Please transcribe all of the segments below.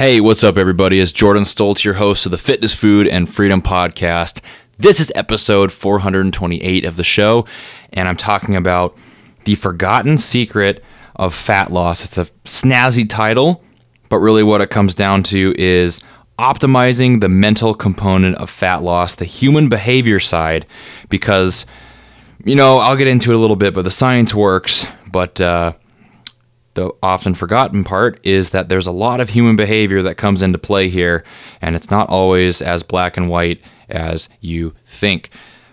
Hey, what's up, everybody? It's Jordan Stoltz, your host of the Fitness, Food, and Freedom Podcast. This is episode 428 of the show, and I'm talking about the forgotten secret of fat loss. It's a snazzy title, but really what it comes down to is optimizing the mental component of fat loss, the human behavior side, because, you know, I'll get into it a little bit, but the science works, but, uh, the often forgotten part is that there's a lot of human behavior that comes into play here, and it's not always as black and white as you think.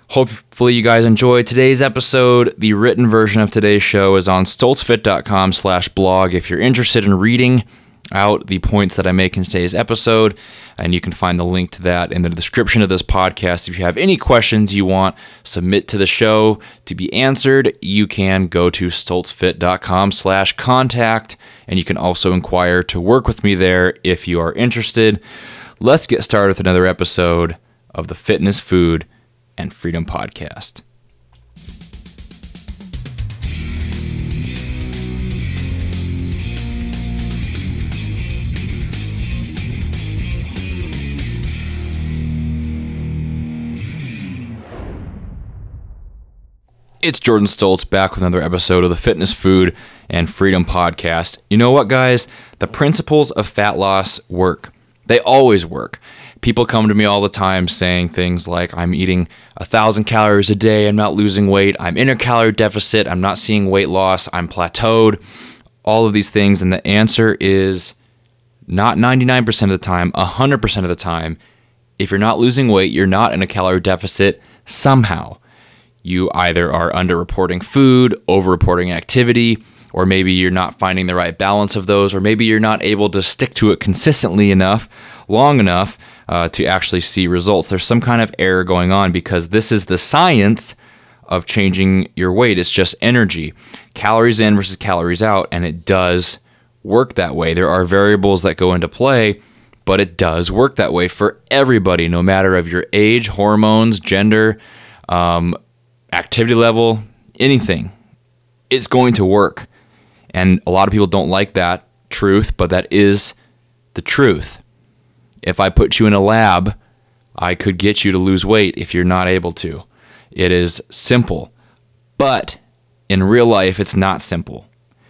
Hopefully you guys enjoyed today's episode. The written version of today's show is on stoltzfit.com slash blog if you're interested in reading out the points that I make in today's episode. And you can find the link to that in the description of this podcast. If you have any questions you want submit to the show to be answered, you can go to stoltzfit.com slash contact. And you can also inquire to work with me there if you are interested. Let's get started with another episode of the Fitness, Food, and Freedom Podcast. It's Jordan Stoltz back with another episode of the Fitness, Food, and Freedom Podcast. You know what, guys? The principles of fat loss work. They always work. People come to me all the time saying things like, I'm eating a thousand calories a day, I'm not losing weight, I'm in a calorie deficit, I'm not seeing weight loss, I'm plateaued, all of these things. And the answer is not 99% of the time, 100% of the time. If you're not losing weight, you're not in a calorie deficit somehow you either are underreporting food, overreporting activity, or maybe you're not finding the right balance of those, or maybe you're not able to stick to it consistently enough, long enough uh, to actually see results. There's some kind of error going on because this is the science of changing your weight. It's just energy, calories in versus calories out, and it does work that way. There are variables that go into play, but it does work that way for everybody, no matter of your age, hormones, gender, um, activity level, anything, it's going to work. And a lot of people don't like that truth, but that is the truth. If I put you in a lab, I could get you to lose weight if you're not able to. It is simple. But in real life, it's not simple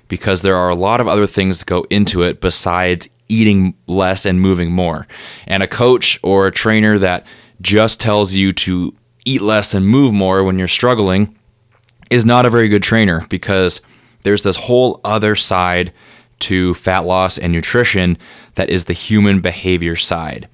because there are a lot of other things that go into it besides eating less and moving more. And a coach or a trainer that just tells you to eat less and move more when you're struggling is not a very good trainer because there's this whole other side to fat loss and nutrition that is the human behavior side.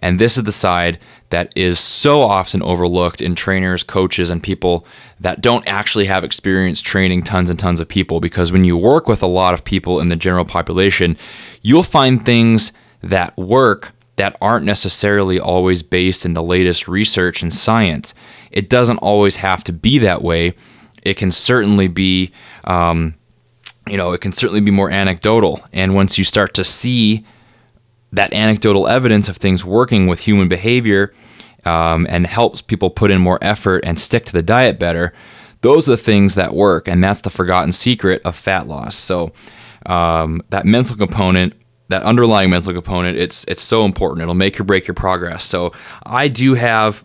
And this is the side that is so often overlooked in trainers, coaches, and people that don't actually have experience training tons and tons of people. Because when you work with a lot of people in the general population, you'll find things that work that aren't necessarily always based in the latest research and science. It doesn't always have to be that way. It can certainly be, um, you know, it can certainly be more anecdotal. And once you start to see that anecdotal evidence of things working with human behavior um, and helps people put in more effort and stick to the diet better, those are the things that work. And that's the forgotten secret of fat loss. So, um, that mental component that underlying mental component, it's it's so important. It'll make or break your progress. So I do have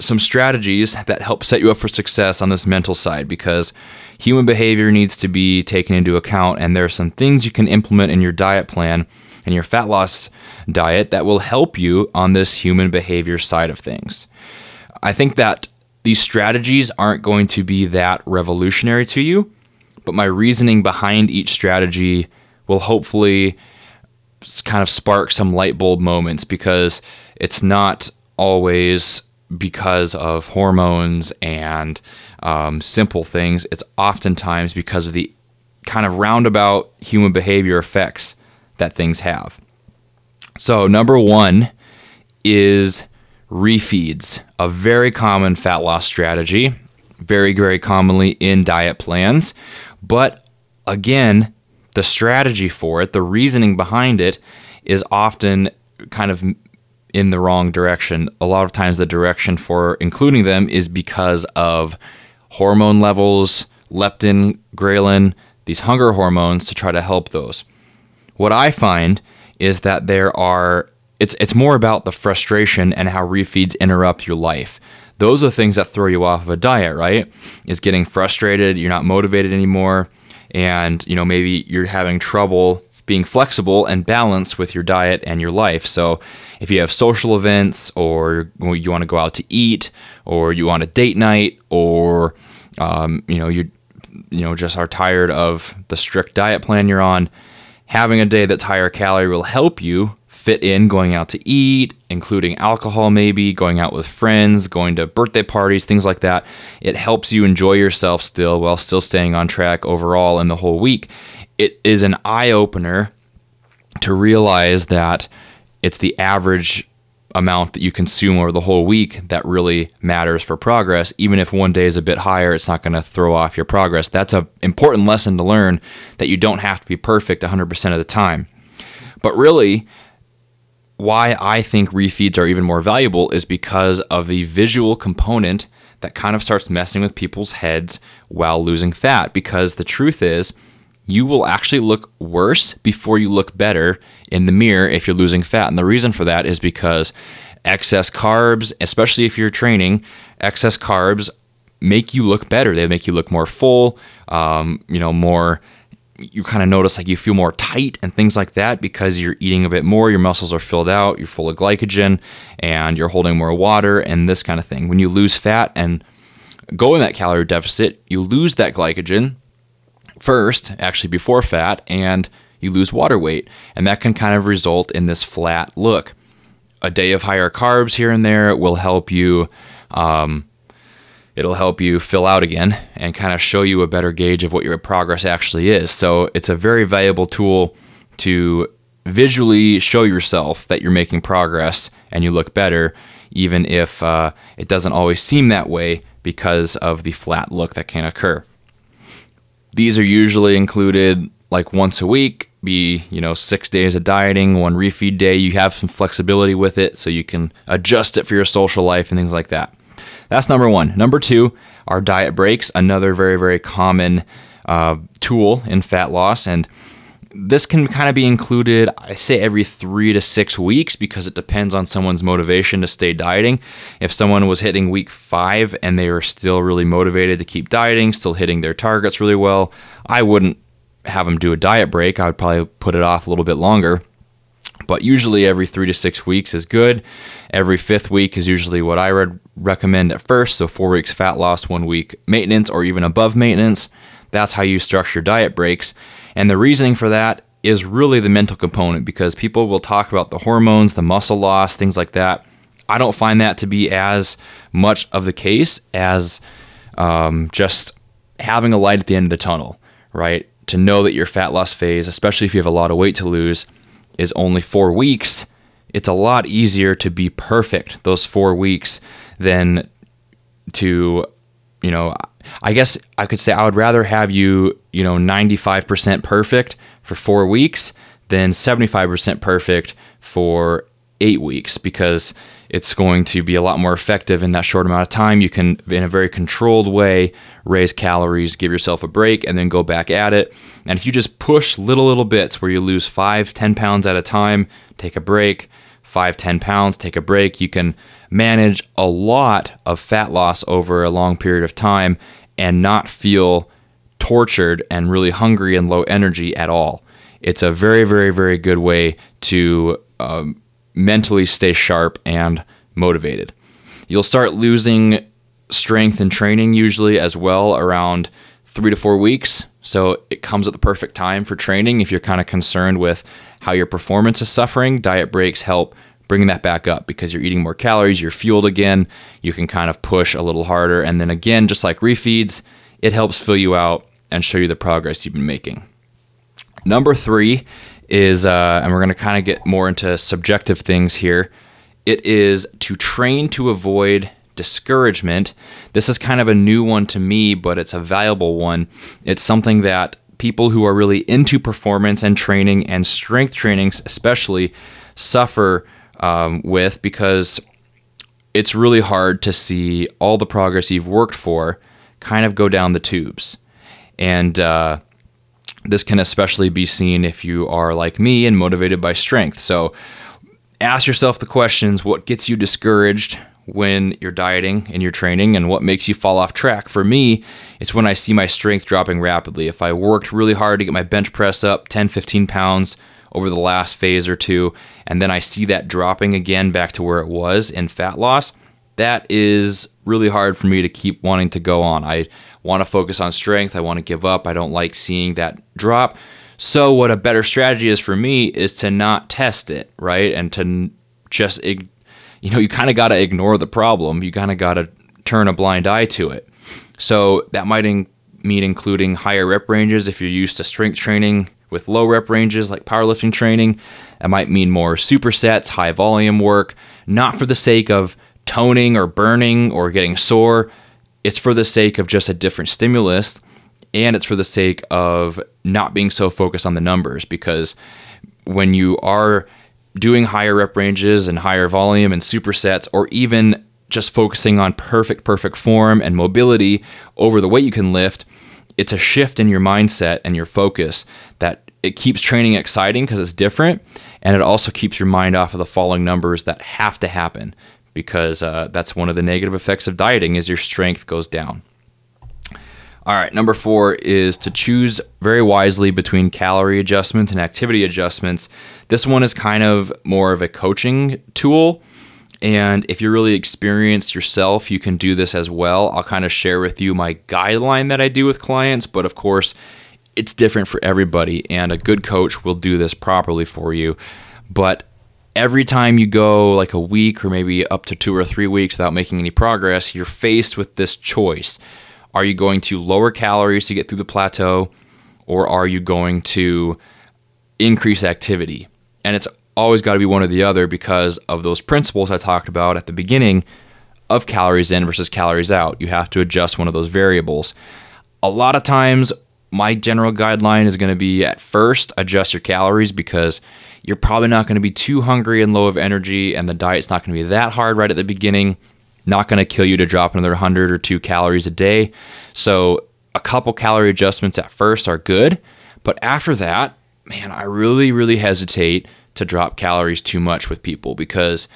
some strategies that help set you up for success on this mental side because human behavior needs to be taken into account and there are some things you can implement in your diet plan and your fat loss diet that will help you on this human behavior side of things. I think that these strategies aren't going to be that revolutionary to you, but my reasoning behind each strategy will hopefully kind of spark some light bulb moments because it's not always because of hormones and um, simple things. It's oftentimes because of the kind of roundabout human behavior effects that things have. So, number one is refeeds, a very common fat loss strategy, very, very commonly in diet plans. But again, the strategy for it, the reasoning behind it, is often kind of in the wrong direction. A lot of times, the direction for including them is because of hormone levels, leptin, ghrelin, these hunger hormones to try to help those. What I find is that there are it's it's more about the frustration and how refeeds interrupt your life. Those are things that throw you off of a diet, right? Is getting frustrated, you're not motivated anymore, and you know maybe you're having trouble being flexible and balanced with your diet and your life. So, if you have social events, or you want to go out to eat, or you want a date night, or um, you know you you know just are tired of the strict diet plan you're on, having a day that's higher calorie will help you fit in going out to eat, including alcohol, maybe going out with friends, going to birthday parties, things like that. It helps you enjoy yourself still while still staying on track overall in the whole week. It is an eye opener to realize that it's the average amount that you consume over the whole week that really matters for progress. Even if one day is a bit higher, it's not going to throw off your progress. That's an important lesson to learn that you don't have to be perfect 100% of the time. But really, why I think refeeds are even more valuable is because of the visual component that kind of starts messing with people's heads while losing fat. Because the truth is, you will actually look worse before you look better in the mirror if you're losing fat. And the reason for that is because excess carbs, especially if you're training, excess carbs make you look better. They make you look more full, um, you know, more you kind of notice like you feel more tight and things like that because you're eating a bit more, your muscles are filled out, you're full of glycogen, and you're holding more water and this kind of thing. When you lose fat and go in that calorie deficit, you lose that glycogen first, actually before fat, and you lose water weight. And that can kind of result in this flat look. A day of higher carbs here and there will help you. Um, it'll help you fill out again and kind of show you a better gauge of what your progress actually is. So it's a very valuable tool to visually show yourself that you're making progress and you look better, even if uh, it doesn't always seem that way because of the flat look that can occur. These are usually included like once a week, be, you know, six days of dieting, one refeed day. You have some flexibility with it so you can adjust it for your social life and things like that. That's number one. Number two are diet breaks, another very, very common uh, tool in fat loss. And this can kind of be included, I say, every three to six weeks because it depends on someone's motivation to stay dieting. If someone was hitting week five and they are still really motivated to keep dieting, still hitting their targets really well, I wouldn't have them do a diet break. I would probably put it off a little bit longer. But usually every three to six weeks is good. Every fifth week is usually what I would recommend at first. So four weeks fat loss, one week maintenance, or even above maintenance. That's how you structure diet breaks. And the reasoning for that is really the mental component because people will talk about the hormones, the muscle loss, things like that. I don't find that to be as much of the case as um, just having a light at the end of the tunnel, right? To know that your fat loss phase, especially if you have a lot of weight to lose, is only four weeks, it's a lot easier to be perfect those four weeks than to, you know, I guess I could say I would rather have you, you know, 95% perfect for four weeks than 75% perfect for eight weeks because it's going to be a lot more effective in that short amount of time. You can, in a very controlled way, raise calories, give yourself a break, and then go back at it. And if you just push little, little bits where you lose five, 10 pounds at a time, take a break, five, 10 pounds, take a break, you can manage a lot of fat loss over a long period of time and not feel tortured and really hungry and low energy at all. It's a very, very, very good way to um, mentally stay sharp and motivated. You'll start losing strength and training usually as well around three to four weeks. So it comes at the perfect time for training. If you're kind of concerned with how your performance is suffering, diet breaks help bringing that back up because you're eating more calories, you're fueled again, you can kind of push a little harder. And then again, just like refeeds, it helps fill you out and show you the progress you've been making. Number three is, uh, and we're going to kind of get more into subjective things here. It is to train to avoid discouragement. This is kind of a new one to me, but it's a valuable one. It's something that people who are really into performance and training and strength trainings, especially, suffer um, with because it's really hard to see all the progress you've worked for kind of go down the tubes. And uh, This can especially be seen if you are like me and motivated by strength. So ask yourself the questions what gets you discouraged when you're dieting and you're training and what makes you fall off track. For me, it's when I see my strength dropping rapidly. If I worked really hard to get my bench press up 10, 15 pounds over the last phase or two, and then I see that dropping again back to where it was in fat loss, that is really hard for me to keep wanting to go on. I want to focus on strength. I want to give up. I don't like seeing that drop. So, what a better strategy is for me is to not test it, right? And to just, you know, you kind of got to ignore the problem. You kind of got to turn a blind eye to it. So, that might in- mean including higher rep ranges if you're used to strength training with low rep ranges like powerlifting training. That might mean more supersets, high volume work, not for the sake of toning or burning or getting sore. It's for the sake of just a different stimulus and it's for the sake of not being so focused on the numbers because when you are doing higher rep ranges and higher volume and supersets or even just focusing on perfect perfect form and mobility over the weight you can lift it's a shift in your mindset and your focus that it keeps training exciting because it's different and it also keeps your mind off of the falling numbers that have to happen because uh, that's one of the negative effects of dieting is your strength goes down all right, number four is to choose very wisely between calorie adjustments and activity adjustments. This one is kind of more of a coaching tool. And if you're really experienced yourself, you can do this as well. I'll kind of share with you my guideline that I do with clients, but of course, it's different for everybody. And a good coach will do this properly for you. But every time you go like a week or maybe up to two or three weeks without making any progress, you're faced with this choice are you going to lower calories to get through the plateau, or are you going to increase activity? And it's always got to be one or the other because of those principles I talked about at the beginning of calories in versus calories out. You have to adjust one of those variables. A lot of times, my general guideline is going to be at first adjust your calories because you're probably not going to be too hungry and low of energy, and the diet's not going to be that hard right at the beginning not going to kill you to drop another 100 or 2 calories a day. So, a couple calorie adjustments at first are good, but after that, man, I really, really hesitate to drop calories too much with people because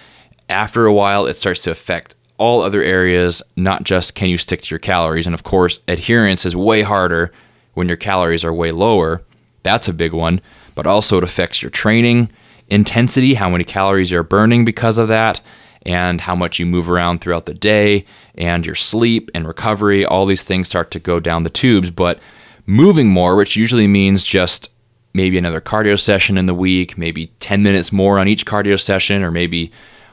after a while it starts to affect all other areas, not just can you stick to your calories. And of course, adherence is way harder when your calories are way lower. That's a big one, but also it affects your training intensity, how many calories you're burning because of that and how much you move around throughout the day and your sleep and recovery, all these things start to go down the tubes. But moving more, which usually means just maybe another cardio session in the week, maybe 10 minutes more on each cardio session, or maybe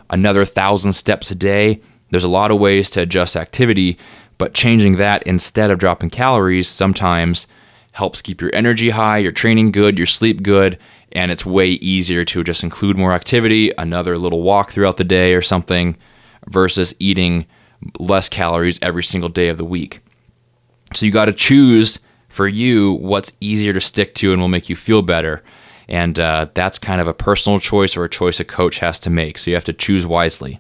another thousand steps a day. There's a lot of ways to adjust activity, but changing that instead of dropping calories sometimes helps keep your energy high, your training good, your sleep good, and it's way easier to just include more activity, another little walk throughout the day or something, versus eating less calories every single day of the week. So you got to choose for you what's easier to stick to and will make you feel better. And uh, that's kind of a personal choice or a choice a coach has to make. So you have to choose wisely.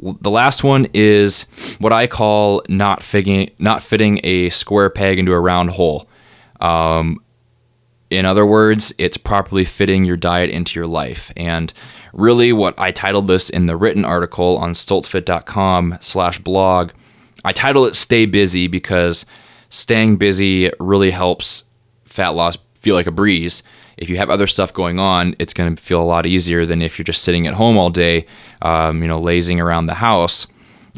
The last one is what I call not fitting, not fitting a square peg into a round hole. Um, in other words, it's properly fitting your diet into your life. And really what I titled this in the written article on stoltzfit.com slash blog, I title it Stay Busy because staying busy really helps fat loss feel like a breeze. If you have other stuff going on, it's going to feel a lot easier than if you're just sitting at home all day, um, you know, lazing around the house.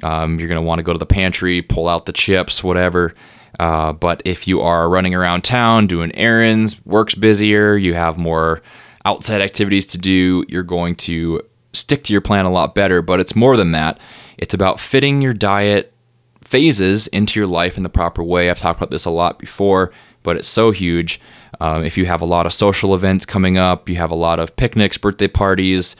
Um, you're going to want to go to the pantry, pull out the chips, whatever. Uh, but if you are running around town doing errands, work's busier, you have more outside activities to do, you're going to stick to your plan a lot better. But it's more than that. It's about fitting your diet phases into your life in the proper way. I've talked about this a lot before, but it's so huge. Um, if you have a lot of social events coming up, you have a lot of picnics, birthday parties,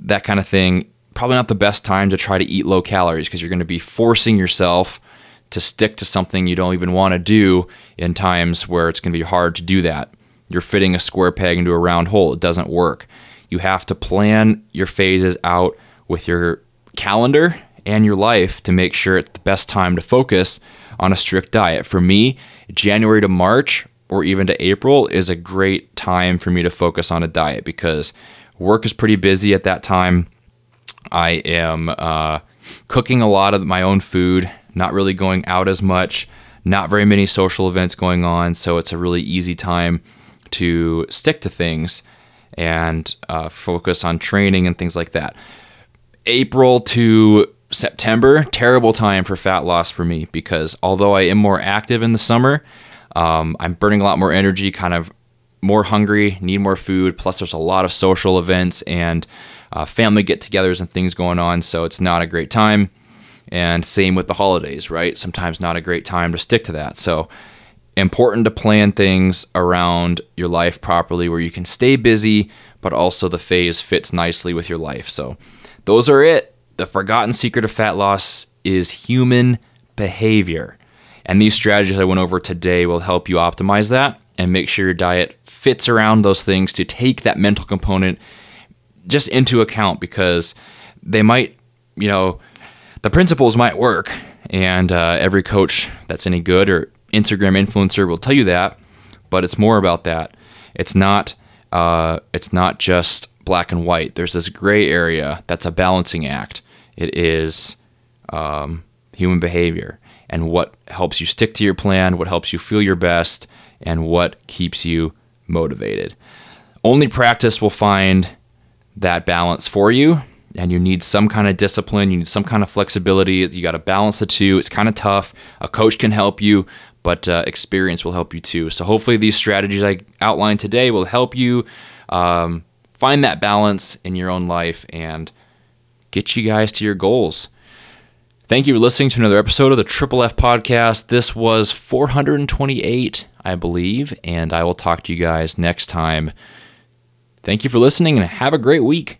that kind of thing, probably not the best time to try to eat low calories because you're going to be forcing yourself to stick to something you don't even want to do in times where it's going to be hard to do that. You're fitting a square peg into a round hole. It doesn't work. You have to plan your phases out with your calendar and your life to make sure it's the best time to focus on a strict diet. For me, January to March or even to April is a great time for me to focus on a diet because work is pretty busy at that time. I am uh, cooking a lot of my own food, not really going out as much, not very many social events going on. So it's a really easy time to stick to things and uh, focus on training and things like that. April to September, terrible time for fat loss for me because although I am more active in the summer, um, I'm burning a lot more energy, kind of more hungry, need more food. Plus, there's a lot of social events and uh, family get togethers and things going on. So it's not a great time. And same with the holidays, right? Sometimes not a great time to stick to that. So important to plan things around your life properly where you can stay busy, but also the phase fits nicely with your life. So those are it. The forgotten secret of fat loss is human behavior. And these strategies I went over today will help you optimize that and make sure your diet fits around those things to take that mental component just into account because they might, you know, the principles might work. And uh, every coach that's any good or Instagram influencer will tell you that, but it's more about that. It's not. Uh, it's not just black and white. There's this gray area that's a balancing act. It is um, human behavior and what helps you stick to your plan, what helps you feel your best, and what keeps you motivated. Only practice will find that balance for you. And you need some kind of discipline, you need some kind of flexibility. You got to balance the two. It's kind of tough. A coach can help you, but uh, experience will help you too. So, hopefully, these strategies I outlined today will help you um, find that balance in your own life and get you guys to your goals. Thank you for listening to another episode of the Triple F Podcast. This was 428, I believe, and I will talk to you guys next time. Thank you for listening and have a great week.